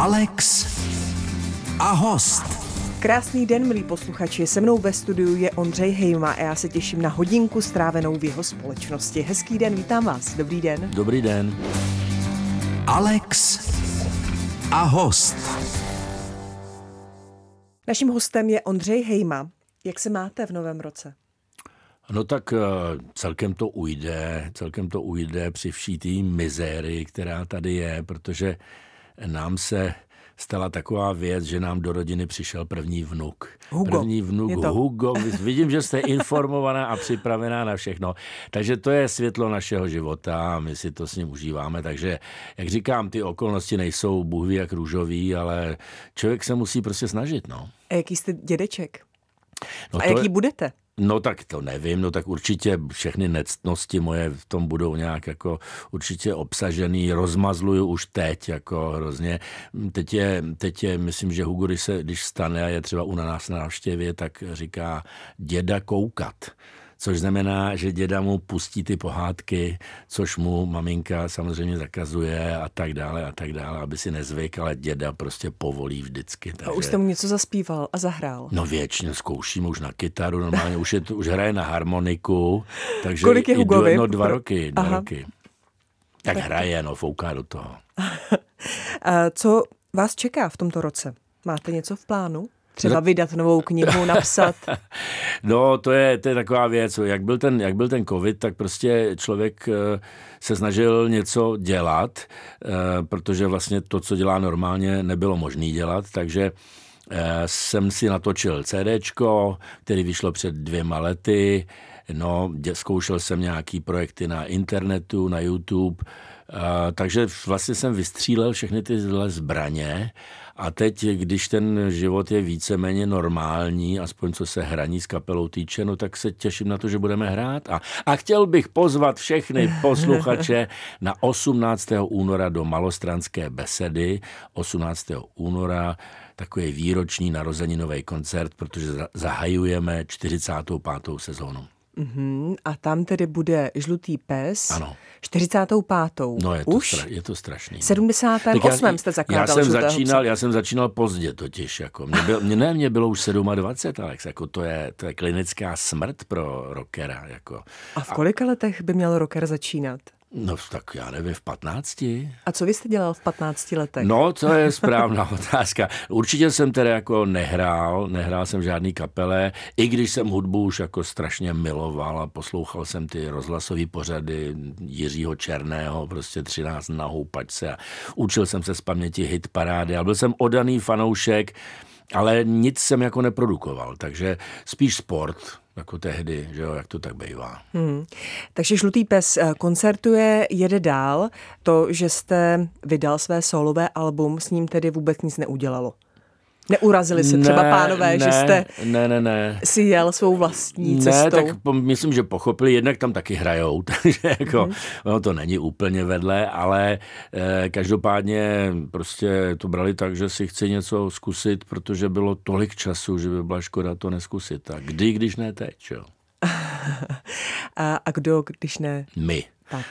Alex a host. Krásný den, milí posluchači. Se mnou ve studiu je Ondřej Hejma a já se těším na hodinku strávenou v jeho společnosti. Hezký den, vítám vás. Dobrý den. Dobrý den. Alex a host. Naším hostem je Ondřej Hejma. Jak se máte v novém roce? No tak eh, celkem to ujde, celkem to ujde při vší té mizérii, která tady je, protože nám se stala taková věc, že nám do rodiny přišel první vnuk. Hugo. První vnuk to. Hugo. Vidím, že jste informovaná a připravená na všechno. Takže to je světlo našeho života a my si to s ním užíváme. Takže, jak říkám, ty okolnosti nejsou Bůh ví jak růžový, ale člověk se musí prostě snažit, no. A jaký jste dědeček? no A jaký budete? No tak to nevím, no tak určitě všechny nectnosti moje v tom budou nějak jako určitě obsažený, rozmazluju už teď jako hrozně. Teď je, teď je myslím, že Hugo, když, se, když stane a je třeba u nás na návštěvě, tak říká děda koukat. Což znamená, že děda mu pustí ty pohádky, což mu maminka samozřejmě zakazuje a tak dále a tak dále, aby si nezvyk, ale děda prostě povolí vždycky. A už jste mu něco zaspíval a zahrál. No většině zkouším už na kytaru, normálně už, je to, už hraje na harmoniku. Takže Kolik je Hugovi? No dva roky, dva Aha. roky. Tak hraje, no, fouká do toho. A co vás čeká v tomto roce? Máte něco v plánu? Třeba vydat novou knihu, napsat? No, to je, to je taková věc. Jak byl, ten, jak byl ten covid, tak prostě člověk eh, se snažil něco dělat, eh, protože vlastně to, co dělá normálně, nebylo možné dělat, takže eh, jsem si natočil CDčko, který vyšlo před dvěma lety, no, zkoušel jsem nějaký projekty na internetu, na YouTube, takže vlastně jsem vystřílel všechny tyhle zbraně a teď, když ten život je víceméně normální, aspoň co se hraní s kapelou týče, no tak se těším na to, že budeme hrát. A, a chtěl bych pozvat všechny posluchače na 18. února do Malostranské besedy. 18. února takový výroční narozeninový koncert, protože za- zahajujeme 45. sezónu. Mhm, a tam tedy bude Žlutý pes. Ano. 45. No je to, Už? stra, je to strašný. no. 78. jste zakládal já jsem psa. začínal, já jsem začínal pozdě totiž. Jako. Mě, byl, mě, ne, mě bylo už 27, Alex. Jako to, je, to je klinická smrt pro rockera. Jako. A v kolika letech by měl rocker začínat? No tak já nevím, v 15. A co vy jste dělal v 15 letech? No, to je správná otázka. Určitě jsem teda jako nehrál, nehrál jsem žádný kapele, i když jsem hudbu už jako strašně miloval a poslouchal jsem ty rozhlasové pořady Jiřího Černého, prostě 13 na houpačce a učil jsem se z paměti hit parády a byl jsem odaný fanoušek, ale nic jsem jako neprodukoval, takže spíš sport, jako tehdy, že jo, jak to tak bývá. Hmm. Takže Žlutý pes eh, koncertuje, jede dál. To, že jste vydal své solové album, s ním tedy vůbec nic neudělalo. Neurazili se třeba Ne, pánové, ne, že jste Ne, ne, ne. si jel svou vlastní Ne, cestou. tak po, myslím, že pochopili, jednak tam taky hrajou, takže jako, Mhm. ono to není úplně vedle, ale eh, každopádně prostě to brali tak, že si chci něco zkusit, protože bylo tolik času, že by byla škoda to neskusit. A kdy, když ne teď, jo? A, a kdo, když ne? My. Tak.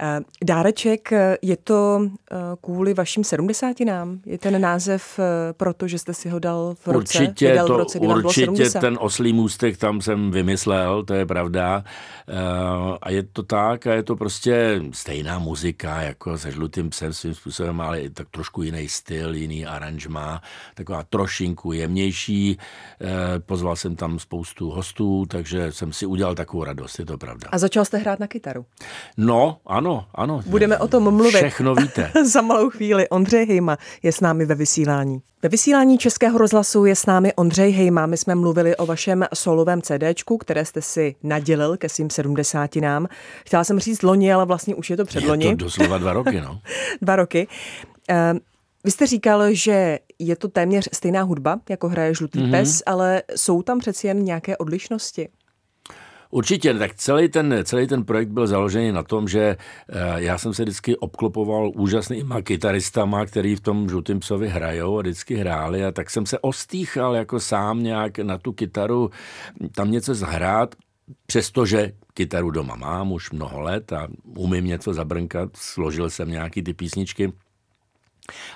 Eh, Dáreček, eh, je to eh, kvůli vašim sedmdesátinám? Je ten název eh, proto, že jste si ho dal v roce? Určitě, vydal v to, roce, kdy bylo určitě 70? ten oslý můstek tam jsem vymyslel, to je pravda. A je to tak a je to prostě stejná muzika, jako se žlutým psem svým způsobem, ale je tak trošku jiný styl, jiný aranžma, taková trošinku jemnější. Pozval jsem tam spoustu hostů, takže jsem si udělal takovou radost, je to pravda. A začal jste hrát na kytaru. No, ano, ano. Budeme o tom mluvit. Všechno víte. Za malou chvíli Ondřej Hejma je s námi ve vysílání. Ve vysílání Českého rozhlasu je s námi Ondřej Hejma. My jsme mluvili o vašem solovém CDčku, které jste si nadělil ke svým sedmdesátinám. Chtěla jsem říct loni, ale vlastně už je to předloni. Je to doslova dva roky, no. Dva roky. Eh, Vy jste říkal, že je to téměř stejná hudba, jako hraje Žlutý Mhm. mm-hmm. pes, ale jsou tam přeci jen nějaké odlišnosti. Určitě, tak celý ten, celý ten projekt byl založený na tom, že eh, já jsem se vždycky obklopoval úžasnýma kytaristama, který v tom žlutým psovi hrajou a vždycky hráli a tak jsem se ostýchal jako sám nějak na tu kytaru tam něco zahrát, přestože kytaru doma mám už mnoho let a umím něco zabrnkat, složil jsem nějaký ty písničky.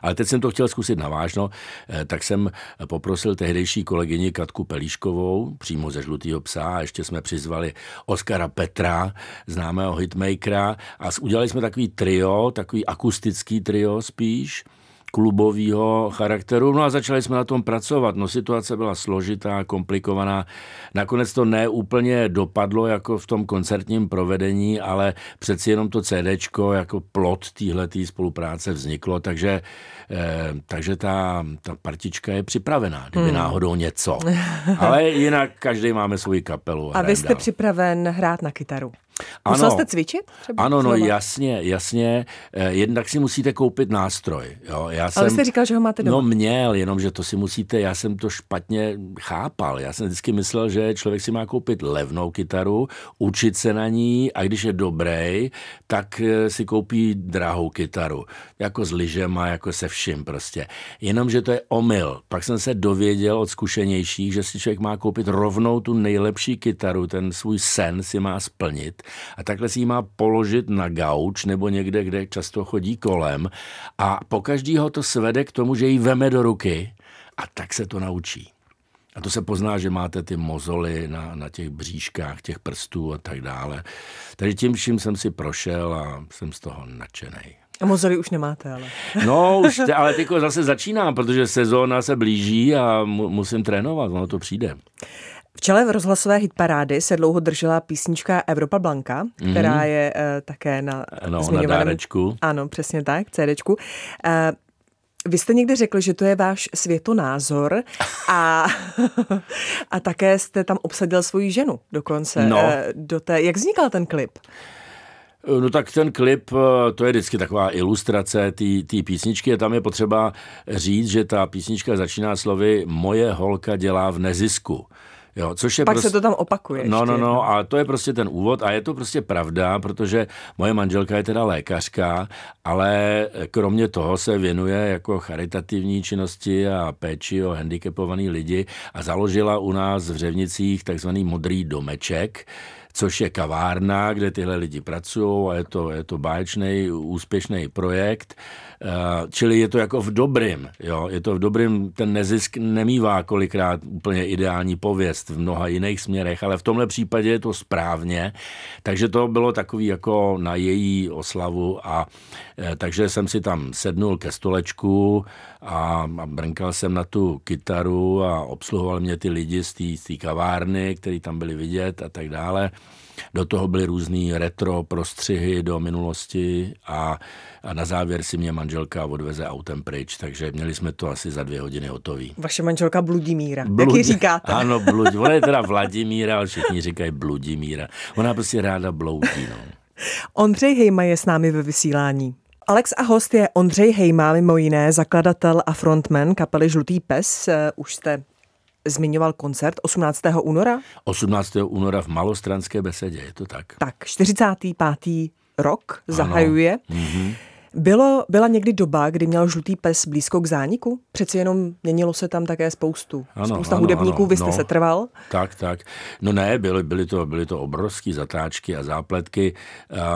Ale teď jsem to chtěl zkusit navážno, eh, tak jsem poprosil tehdejší kolegyni Katku Pelíškovou, přímo ze Žlutého psa, a ještě jsme přizvali Oskara Petra, známého hitmakera, a udělali jsme takový trio, takový akustický trio spíš, klubového charakteru. No a začali jsme na tom pracovat. No situace byla složitá, komplikovaná. Nakonec to ne úplně dopadlo jako v tom koncertním provedení, ale přeci jenom to CDčko jako plot téhleté spolupráce vzniklo, takže, eh, takže ta, ta partička je připravená, kdyby hmm. náhodou něco. Ale jinak každý máme svoji kapelu. A, a vy jste dál. připraven hrát na kytaru? Musel ano, jste cvičit? Třeba ano, no jasně, jasně. Eh, jednak si musíte koupit nástroj. Jo. Já Ale jsem, jste říkal, že ho máte doma. No měl, jenomže to si musíte, já jsem to špatně chápal. Já jsem vždycky myslel, že člověk si má koupit levnou kytaru, učit se na ní a když je dobrý, tak eh, si koupí drahou kytaru. Jako s lyžema, jako se vším prostě. Jenomže to je omyl. Pak jsem se dověděl od zkušenějších, že si člověk má koupit rovnou tu nejlepší kytaru, ten svůj sen si má splnit a takhle si ji má položit na gauč nebo někde, kde často chodí kolem a po každýho to svede k tomu, že ji veme do ruky a tak se to naučí. A to se pozná, že máte ty mozoly na, na těch bříškách, těch prstů a tak dále. Takže tím vším jsem si prošel a jsem z toho nadšený. A mozoly už nemáte, ale. No, už te, ale teď zase začínám, protože sezóna se blíží a mu, musím trénovat, ono to přijde. V čele v rozhlasové hitparády se dlouho držela písnička Evropa Blanka, mm-hmm. která je uh, také na no, zmiňovaném... na dárečku. Ano, přesně tak, CDčku. Uh, vy jste někdy řekl, že to je váš světonázor a, a také jste tam obsadil svoji ženu dokonce. No. Uh, do té, jak vznikal ten klip? No tak ten klip, to je vždycky taková ilustrace té písničky. Tam je potřeba říct, že ta písnička začíná slovy Moje holka dělá v nezisku. Jo, což je Pak prostě... se to tam opakuje. No, no, no, a to je prostě ten úvod a je to prostě pravda, protože moje manželka je teda lékařka, ale kromě toho se věnuje jako charitativní činnosti a péči o handicapovaný lidi a založila u nás v Řevnicích takzvaný modrý domeček, což je kavárna, kde tyhle lidi pracují a je to, je to báječný, úspěšný projekt. Eh, čili je to jako v dobrým, jo, je to v dobrým, ten nezisk nemývá kolikrát úplně ideální pověst v mnoha jiných směrech, ale v tomhle případě je to správně, takže to bylo takový jako na její oslavu a eh, takže jsem si tam sednul ke stolečku a, a brnkal jsem na tu kytaru a obsluhoval mě ty lidi z té kavárny, který tam byli vidět a tak dále. Do toho byly různé retro prostřihy do minulosti a, a na závěr si mě manželka odveze autem pryč, takže měli jsme to asi za dvě hodiny hotový. Vaše manželka Bludimíra, Blud... jak ji říkáte? Ano, blud... ona je teda Vladimíra, ale všichni říkají Bludimíra. Ona prostě ráda bloudí. No. Ondřej Hejma je s námi ve vysílání. Alex a host je Ondřej Hejma, mimo jiné zakladatel a frontman kapely Žlutý pes. Eh, už jste zmiňoval koncert 18. února? 18. února v Malostranské besedě, je to tak. Tak, 45. rok zahajuje. Ano. Mm-hmm. Bylo, byla někdy doba, kdy měl žlutý pes blízko k zániku? Přeci jenom měnilo se tam také spoustu. Ano, Spousta ano, hudebníků, ano, vy jste no, se trval? Tak, tak. No ne, byly, byly, to, byly to obrovské zatáčky a zápletky.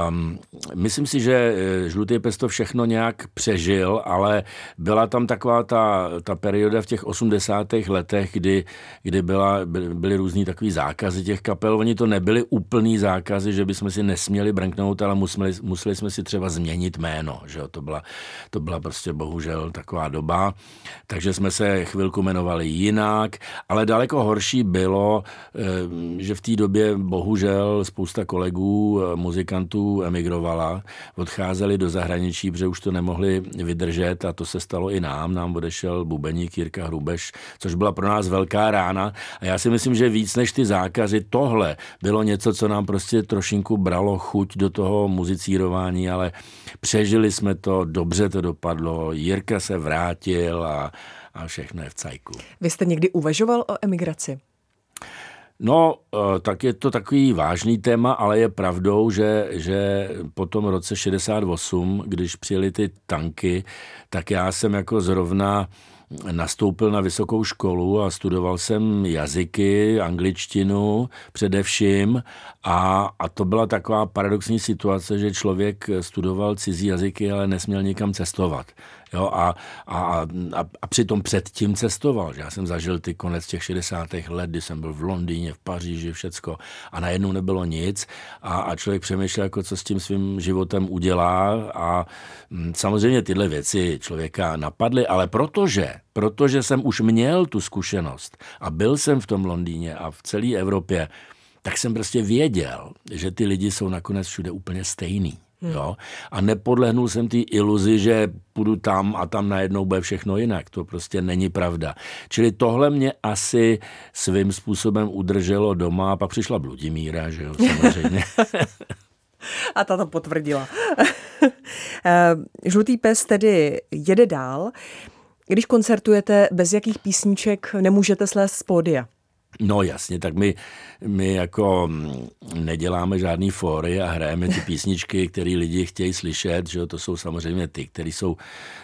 Um, myslím si, že eh, žlutý pes to všechno nějak přežil, ale byla tam taková ta, ta perioda v těch 80. letech, kdy, kdy byla, byly, byly různý takový zákazy těch kapel. Oni to nebyly úplný zákazy, že bychom si nesměli brnknout, ale museli, museli jsme si třeba změnit jméno že jo, to byla, to byla prostě bohužel taková doba, takže jsme se chvilku jmenovali jinak, ale daleko horší bylo, eh, že v té době bohužel spousta kolegů, eh, muzikantů emigrovala, odcházeli do zahraničí, protože už to nemohli vydržet a to se stalo i nám, nám odešel bubeník Jirka Hrubeš, což byla pro nás velká rána. A já si myslím, že víc než ty zákazy, tohle bylo něco, co nám prostě trošinku bralo chuť do toho muzicírování, ale přežili jsme to, dobře to dopadlo, Jirka se vrátil a, a všechno je v cajku. Vy jste někdy uvažoval o emigraci? No, eh, tak je to takový vážný téma, ale je pravdou, že, že po tom roce 68, když přijeli ty tanky, tak já jsem jako zrovna nastoupil na vysokou školu a studoval jsem jazyky, angličtinu především a, a to byla taková paradoxní situace, že člověk studoval cizí jazyky, ale nesměl nikam cestovat. Jo, a, a, a, a přitom předtím cestoval. Že já jsem zažil ty konec těch 60. let, kdy jsem byl v Londýně, v Paříži, všecko a najednou nebylo nic a, a člověk přemýšlel, jako co s tím svým životem udělá a m, samozřejmě tyhle věci člověka napadly, ale protože, protože jsem už měl tu zkušenost a byl jsem v tom Londýně a v celé Evropě, tak jsem prostě věděl, že ty lidi jsou nakonec všude úplně stejný. Hmm. Jo? A nepodlehnul jsem té iluzi, že půjdu tam a tam najednou bude všechno jinak. To prostě není pravda. Čili tohle mě asi svým způsobem udrželo doma a pak přišla Bludimíra, že jo, samozřejmě. a ta to potvrdila. Eh, Žlutý pes tedy jede dál. Když koncertujete, bez jakých písniček nemůžete slést z pódia? No jasně, tak my, my jako mm, neděláme žádný fóry a hrajeme ty písničky, které lidi chtějí slyšet, že to jsou samozřejmě ty, které jsou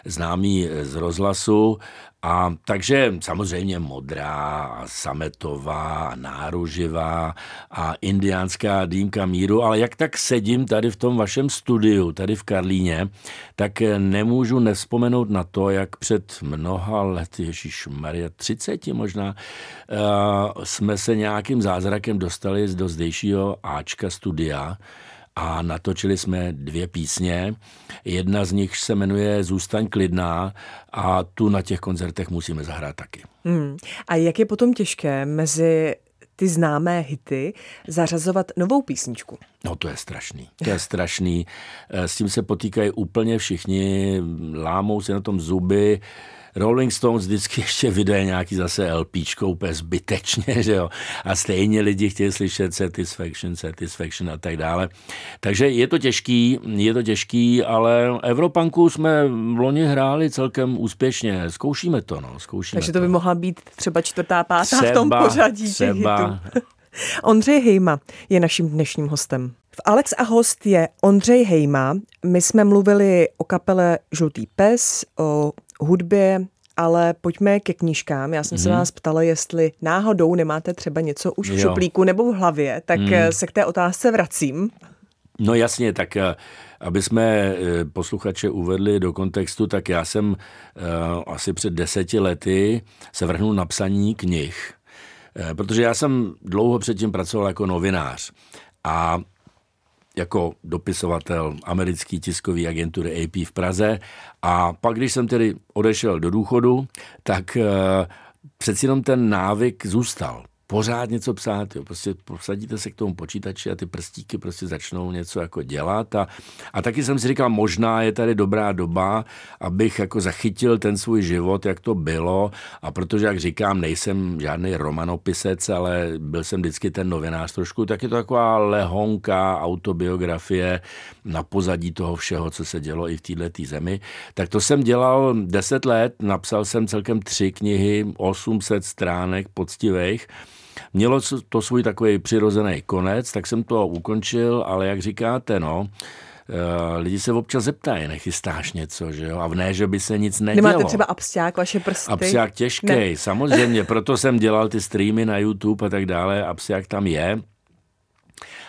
známí z rozhlasu a takže samozřejmě modrá, sametová, náruživá a indiánská dýmka míru, ale jak tak sedím tady v tom vašem studiu, tady v Karlíně, tak nemůžu nevzpomenout na to, jak před mnoha lety, Ježíš Maria, 30 možná, uh, jsme se nějakým zázrakem dostali do zdejšího Ačka studia, a natočili jsme dvě písně. Jedna z nich se jmenuje Zůstaň klidná a tu na těch koncertech musíme zahrát taky. Hmm. A jak je potom těžké mezi ty známé hity zařazovat novou písničku? No to je strašný. To je strašný. S tím se potýkají úplně všichni, lámou se na tom zuby. Rolling Stones vždycky ještě vydaje nějaký zase LPčko úplně zbytečně, že jo. A stejně lidi chtějí slyšet Satisfaction, Satisfaction a tak dále. Takže je to těžký, je to těžký, ale Evropanku jsme v loni hráli celkem úspěšně. Zkoušíme to, no, zkoušíme Takže to by to. mohla být třeba čtvrtá, pátá třeba, v tom pořadí třeba. Ondřej Hejma je naším dnešním hostem. V Alex a host je Ondřej Hejma. My jsme mluvili o kapele Žlutý pes, o hudbě, ale pojďme ke knížkám. Já jsem mm. se mhm. vás ptala, jestli náhodou nemáte třeba něco už v jo. šuplíku nebo v hlavě, tak mm. se k té otázce vracím. No jasně, tak eh, aby jsme eh, posluchače uvedli do kontextu, tak já jsem asi před deseti lety se vrhnul na psaní knih, protože já jsem dlouho předtím pracoval jako novinář a jako dopisovatel americké tiskové agentury AP v Praze. A pak, když jsem tedy odešel do důchodu, tak uh, přeci jenom ten návyk zůstal pořád něco psát, jo. prostě posadíte se k tomu počítači a ty prstíky prostě začnou něco jako dělat a, a taky jsem si říkal, možná je tady dobrá doba, abych jako zachytil ten svůj život, jak to bylo a protože, jak říkám, nejsem žádný romanopisec, ale byl jsem vždycky ten novinář trošku, tak je to taková lehonka autobiografie na pozadí toho všeho, co se dělo i v této zemi. Tak to jsem dělal deset let, napsal jsem celkem tři knihy, 800 stránek poctivých, Mělo to svůj takový přirozený konec, tak jsem to ukončil, ale jak říkáte, no, Uh, lidi se občas zeptají, nechystáš něco, že jo? A v ne, že by se nic nedělo. Nemáte třeba absťák, vaše prsty? Absťák těžký, ne. samozřejmě, proto jsem dělal ty streamy na YouTube a tak dále, absťák tam je.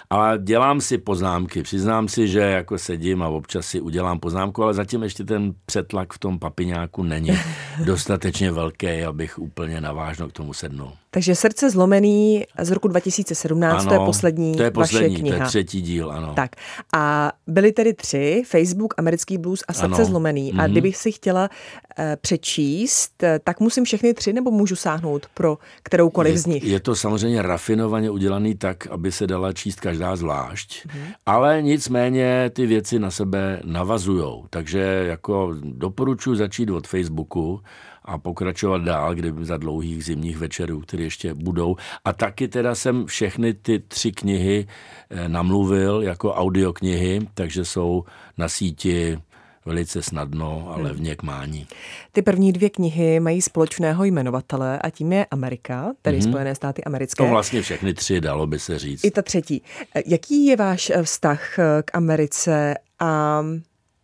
Ale dělám si poznámky, přiznám si, že jako sedím a občas si udělám poznámku, ale zatím ještě ten přetlak v tom papiňáku není dostatečně velký, abych úplně navážno k tomu sednul. Takže Srdce zlomený z roku 2017, ano, to je poslední to je poslední, vaše kniha. to je třetí díl, ano. Tak a byly tedy tři, Facebook, Americký blues a Srdce ano. zlomený. A mm-hmm. kdybych si chtěla uh, přečíst, eh, tak musím všechny tři nebo můžu sáhnout pro kteroukoliv je, z nich? Je to samozřejmě rafinovaně udělaný tak, aby se dala číst každá zvlášť, mm-hmm. ale nicméně ty věci na sebe navazujou. Takže jako doporučuji začít od Facebooku, a pokračovat dál, kdyby za dlouhých zimních večerů, které ještě budou. A taky teda jsem všechny ty tři knihy eh, namluvil jako audioknihy, takže jsou na síti velice snadno a hmm. levně k mání. Ty první dvě knihy mají společného jmenovatele a tím je Amerika, tedy mm-hmm. Spojené státy americké. To vlastně všechny tři, dalo by se říct. I ta třetí. Jaký je váš vztah k Americe a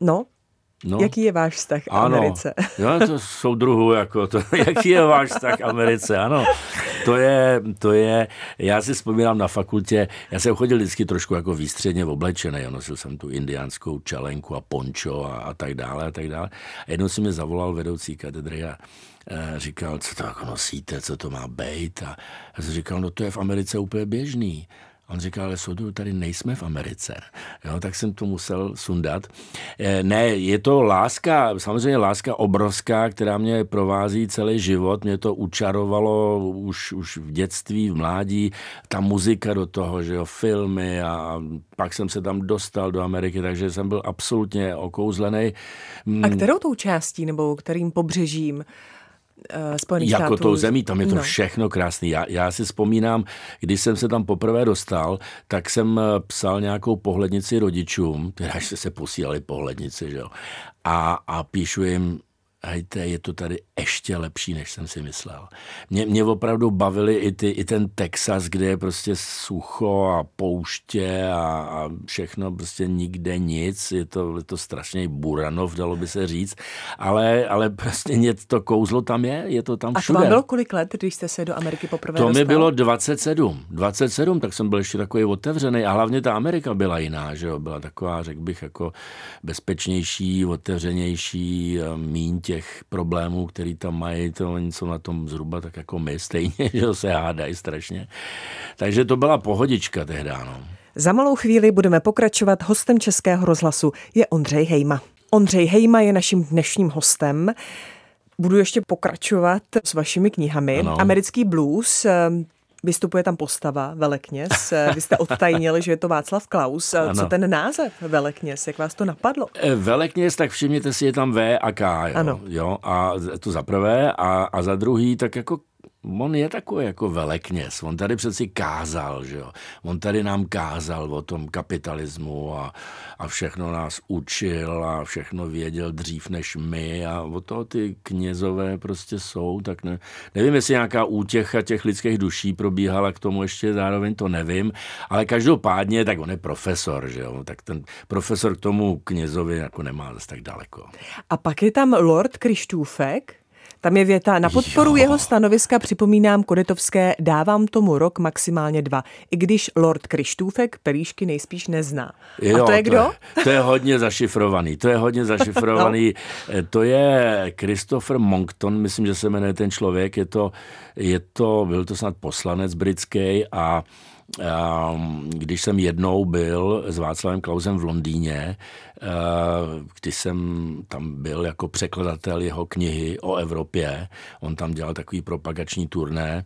no, No. Jaký je váš vztah k ano. Americe? Jo, to jsou druhů, jako to, jaký je váš vztah k Americe, ano. To je, to je, já si vzpomínám na fakultě, já jsem chodil vždycky trošku jako výstředně oblečený, nosil jsem tu indiánskou čelenku a pončo a, a tak dále a tak dále. A jednou si mi zavolal vedoucí katedry a říkal, co to jako nosíte, co to má být. A já jsem říkal, no to je v Americe úplně běžný. On říkal, ale soudu, tady nejsme v Americe. Jo, tak jsem to musel sundat. Eh, ne, je to láska, samozřejmě láska obrovská, která mě provází celý život. Mě to učarovalo už, už v dětství, v mládí. Ta muzika do toho, že jo, filmy a pak jsem se tam dostal do Ameriky, takže jsem byl absolutně okouzlený. A kterou tou částí nebo kterým pobřežím uh, Spojených jako států. tou zemí, tam je to no. všechno krásný. Já, já si vzpomínám, když jsem se tam poprvé dostal, tak jsem eh, psal nějakou pohlednici rodičům, teda se posílali pohlednici, že jo. A, a píšu jim, hejte, je to tady ještě lepší, než jsem si myslel. Mě, mě opravdu bavili i, ty, i ten Texas, kde je prostě sucho a pouště a, a všechno, prostě nikde nic, je to, je to strašně buranov, dalo by se říct, ale, ale prostě něco to kouzlo tam je, je to tam všude. A to vám bylo kolik let, když jste se do Ameriky poprvé To dostal? mi bylo 27, 27, tak jsem byl ještě takový otevřený a hlavně ta Amerika byla jiná, že jo, byla taková, řekl bych, jako bezpečnější, otevřenější, míň těch problémů, který tam mají, to oni jsou na tom zhruba tak jako my, stejně, že se hádají strašně. Takže to byla pohodička tehdy, no. Za malou chvíli budeme pokračovat. Hostem Českého rozhlasu je Ondřej Hejma. Ondřej Hejma je naším dnešním hostem. Budu ještě pokračovat s vašimi knihami. Ano. Americký blues, Vystupuje tam postava Velekněz. Vy jste odtajnil, že je to Václav Klaus. Ano. Co ten název Velekněz? Jak vás to napadlo? Eh, Velekněz, tak všimněte si, je tam V a K. Jo? Ano. Jo? A to za prvé. A, a za druhý, tak jako on je takový jako velekněz. On tady přeci kázal, že jo. On tady nám kázal o tom kapitalismu a, a všechno nás učil a všechno věděl dřív než my a o toho ty knězové prostě jsou, tak ne, nevím, jestli nějaká útěcha těch lidských duší probíhala k tomu ještě zároveň, to nevím, ale každopádně, tak on je profesor, že jo, tak ten profesor k tomu knězovi jako nemá zase tak daleko. A pak je tam Lord Krištůfek, tam je věta, na podporu jo. jeho stanoviska připomínám Kodetovské, dávám tomu rok maximálně dva, i když Lord Krištůfek pelíšky nejspíš nezná. Jo, A to je kdo? To je, to je hodně zašifrovaný, to je hodně zašifrovaný. no. To je Christopher Monkton, myslím, že se jmenuje ten člověk, je to, je to byl to snad poslanec britský a když jsem jednou byl s Václavem Klausem v Londýně, když jsem tam byl jako překladatel jeho knihy o Evropě, on tam dělal takový propagační turné,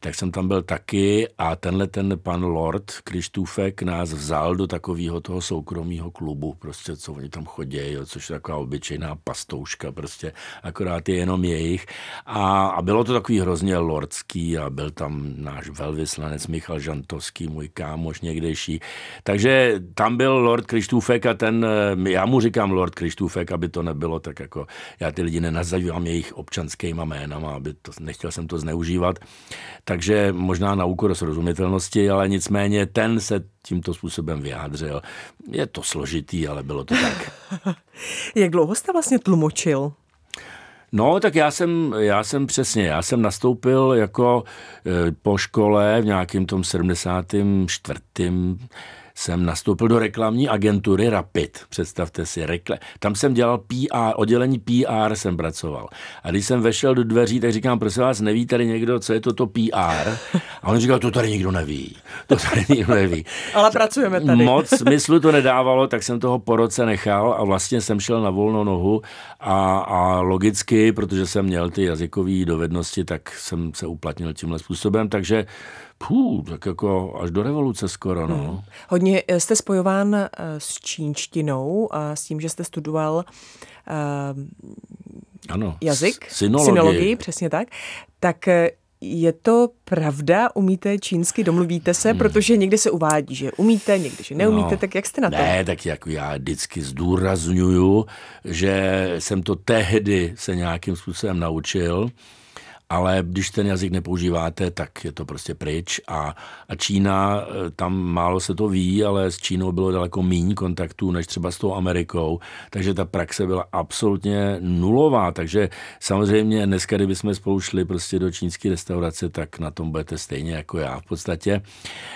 tak jsem tam byl taky a tenhle ten pan Lord Krištůfek nás vzal do takového toho soukromého klubu, prostě co oni tam chodí, což je taková obyčejná pastouška, prostě akorát je jenom jejich. A, a bylo to takový hrozně lordský a byl tam náš velvyslanec Michal Žantovský, můj kámoš někdejší. Takže tam byl Lord Krištůfek a ten já mu říkám Lord Krištůfek, aby to nebylo tak jako, já ty lidi nenazývám jejich občanskýma jménama, aby to, nechtěl jsem to zneužívat. Takže možná na úkor srozumitelnosti, ale nicméně ten se tímto způsobem vyjádřil. Je to složitý, ale bylo to tak. Jak dlouho jste vlastně tlumočil? No, tak já jsem, já jsem přesně, já jsem nastoupil jako e, po škole v nějakým tom 74 jsem nastoupil do reklamní agentury Rapid. Představte si, rekle. tam jsem dělal PR, oddělení PR jsem pracoval. A když jsem vešel do dveří, tak říkám, prosím vás, neví tady někdo, co je toto PR? A on říkal, to tady nikdo neví. To tady nikdo neví. Ale pracujeme tady. Moc smyslu to nedávalo, tak jsem toho po roce nechal a vlastně jsem šel na volnou nohu a, a logicky, protože jsem měl ty jazykové dovednosti, tak jsem se uplatnil tímhle způsobem, takže Pů, tak jako až do revoluce skoro, no. Hmm. Hodně eh, jste spojován eh, s čínštinou a s tím, že jste studoval uh, ano, jazyk, synologii. synologii, přesně tak. Tak je to pravda? Umíte čínsky? Domluvíte se? Hmm. Protože někdy se uvádí, že umíte, někdy, že neumíte. No, tak jak jste na to? Ne, tak jako já vždycky zdůraznuju, že jsem to tehdy se nějakým způsobem naučil ale když ten jazyk nepoužíváte, tak je to prostě pryč. A, a Čína, eh, tam málo se to ví, ale s Čínou bylo daleko méně kontaktů než třeba s tou Amerikou, takže ta praxe byla absolutně nulová, takže samozřejmě dneska, kdybychom spolu šli prostě do čínské restaurace, tak na tom budete stejně jako já v podstatě.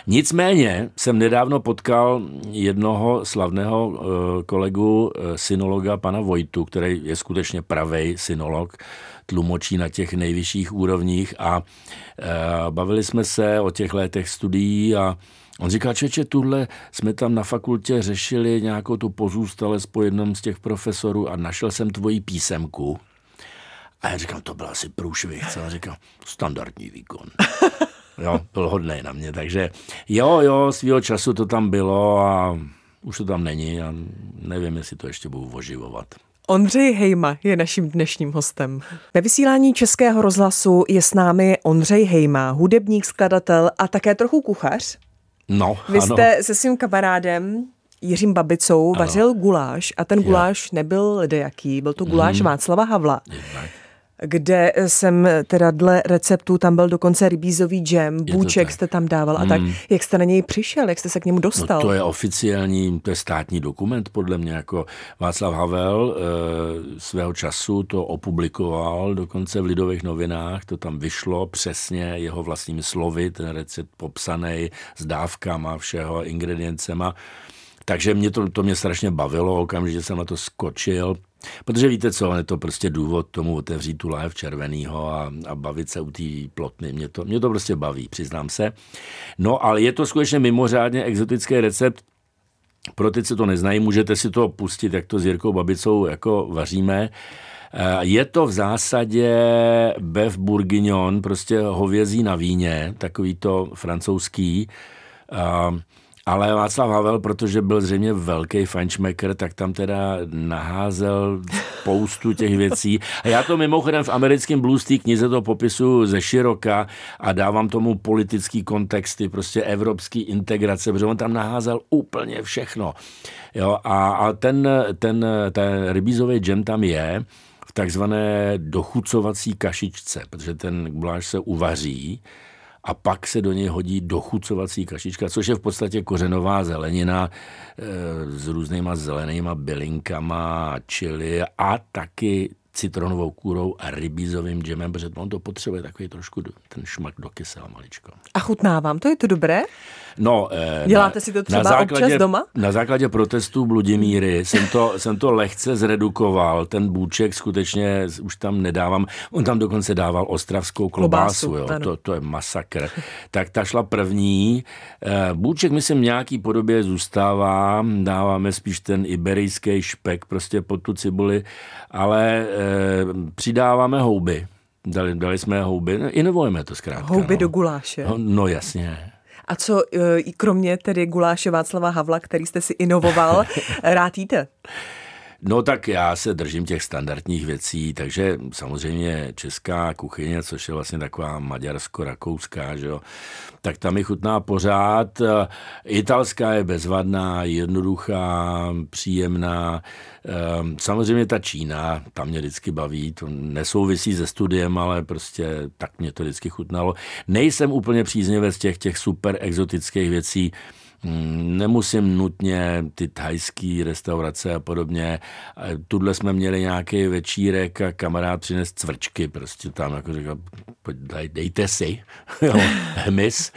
Nicméně jsem nedávno potkal jednoho slavného eh, kolegu, eh, synologa pana Vojtu, který je skutečně pravej synolog, tlumočí na těch nejvyšších úrovních a eh, bavili jsme se o těch letech studií a On říká, čeče, tuhle jsme tam na fakultě řešili nějakou tu pozůstalost po jednom z těch profesorů a našel jsem tvoji písemku. A já říkám, to byl asi průšvih. Co? A říkám, standardní výkon. Jo, byl hodný na mě, takže jo, jo, svýho času to tam bylo a už to tam není a nevím, jestli to ještě budu oživovat. Ondřej Hejma je naším dnešním hostem. Ve vysílání Českého rozhlasu je s námi Ondřej Hejma, hudebník, skladatel a také trochu kuchař. No, Vy ano. jste se svým kamarádem Jiřím Babicou vařil guláš a ten Jo. guláš nebyl ledejaký, byl to guláš Mhm. Václava Havla, Jednak. Kde jsem teda dle receptu, tam byl dokonce rybízový džem, bůček jste tam dával a tak. Jak jste na něj přišel, jak jste se k němu No dostal? to je oficiální, to je státní dokument podle mě, jako Václav Havel e, svého času to opublikoval, dokonce v Lidových novinách, to tam vyšlo přesně jeho vlastními slovy, ten recept popsaný s dávkama všeho, ingrediencema. Takže mě to, to mě strašně bavilo, okamžitě jsem na to skočil, protože víte co, je to prostě důvod tomu otevřít tu láhev červenýho a, a bavit se u té plotny. Mě to, mě to prostě baví, přiznám se. No ale je to skutečně mimořádně exotický recept, pro ty, co to neznají, můžete si to pustit, jak to s Jirkou Babicou jako vaříme. Eh, Je to v zásadě beef bourguignon, prostě hovězí na víně, takový to francouzský. Ale Václav Havel, protože byl zřejmě velký fajnšmekr, tak tam teda naházel spoustu těch věcí. A já to mimochodem v americkém blues té knize to popisu ze široka a dávám tomu politický kontexty, prostě evropský integrace, protože on tam naházel úplně všechno. Jo, a, a ten, ten, ten rybízový džem tam je v takzvané dochucovací kašičce, protože ten guláš se uvaří a pak se do něj hodí dochucovací kašička, což je v podstatě kořenová zelenina e, s různýma zelenýma bylinkama, čili a taky citronovou kůrou a rybízovým džemem, protože on to potřebuje takový trošku ten šmak do kysela maličko. A chutná vám to, je to dobré? No, eh, Děláte si to třeba občas doma? Na základě protestů Bludimíry jsem to, jsem to lehce zredukoval. Ten bůček skutečně už tam nedávám. On tam dokonce dával ostravskou klobásu. Klobásu, jo. To, to je masakr. tak ta šla první. Eh, Bůček, myslím, v nějaký podobě zůstává. Dáváme spíš ten iberijský špek prostě pod tu cibuli, ale eh, přidáváme houby. Dali, dali jsme houby, no, inovujeme to zkrátka. Houby no. do guláše. No, no jasně. A co e, i kromě tedy guláše Václava Havla, který jste si inovoval, rád jíte? No tak já se držím těch standardních věcí, takže samozřejmě česká kuchyně, což je vlastně taková maďarsko-rakouská, že jo, tak tam mi chutná pořád. Italská je bezvadná, jednoduchá, příjemná. Eh, Samozřejmě ta Čína, tam mě vždycky baví, to nesouvisí se studiem, ale prostě tak mě to vždycky chutnalo. Nejsem úplně příznivec těch, těch super exotických věcí, Nemusím nutně ty thajské restaurace a podobně. Tudle jsme měli nějaký večírek a kamarád přines cvrčky, prostě tam jako říkal, dejte si, jo, hmyz.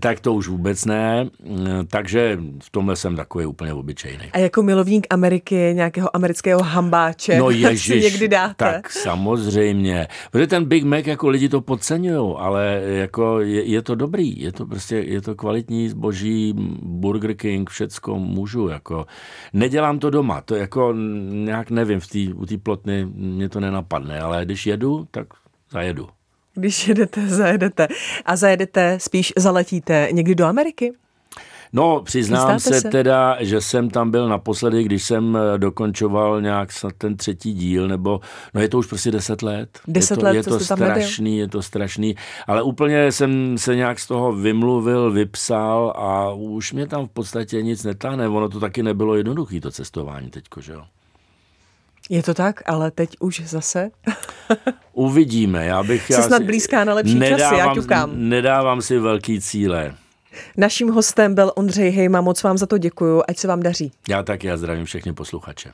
Tak to už vůbec ne, Mm, takže v tomhle jsem takový úplně obyčejný. A jako milovník Ameriky, nějakého amerického hambáče, No si ježiš, někdy dáte? tak samozřejmě. Protože ten Big Mac jako lidi to podceňují, ale jako je, je, to dobrý, je to prostě, je to kvalitní zboží, Burger King, všecko můžu, jako. Nedělám to doma, to jako nějak nevím, v tý, u té plotny mě to nenapadne, ale když jedu, tak zajedu. Když jedete, zajedete. A zajedete, spíš zaletíte někdy do Ameriky? No, přiznám se, se? teda, že jsem tam byl naposledy, když jsem eh, dokončoval nějak snad ten třetí díl, nebo, no je to už prostě deset let. Deset je to, let, je to nebyl. strašný, je to strašný, ale úplně jsem se nějak z toho vymluvil, vypsal a už mě tam v podstatě nic netáhne. Ono to taky nebylo jednoduché, to cestování teďko, že jo. Je to tak, ale teď už zase. Uvidíme. Já bych... Jsi snad blízká na lepší nedávám, časy, já ťukám. Nedávám si velký cíle. Naším hostem byl Ondřej Hejma, moc vám za to děkuju, ať se vám daří. Já taky, já zdravím všechny posluchače.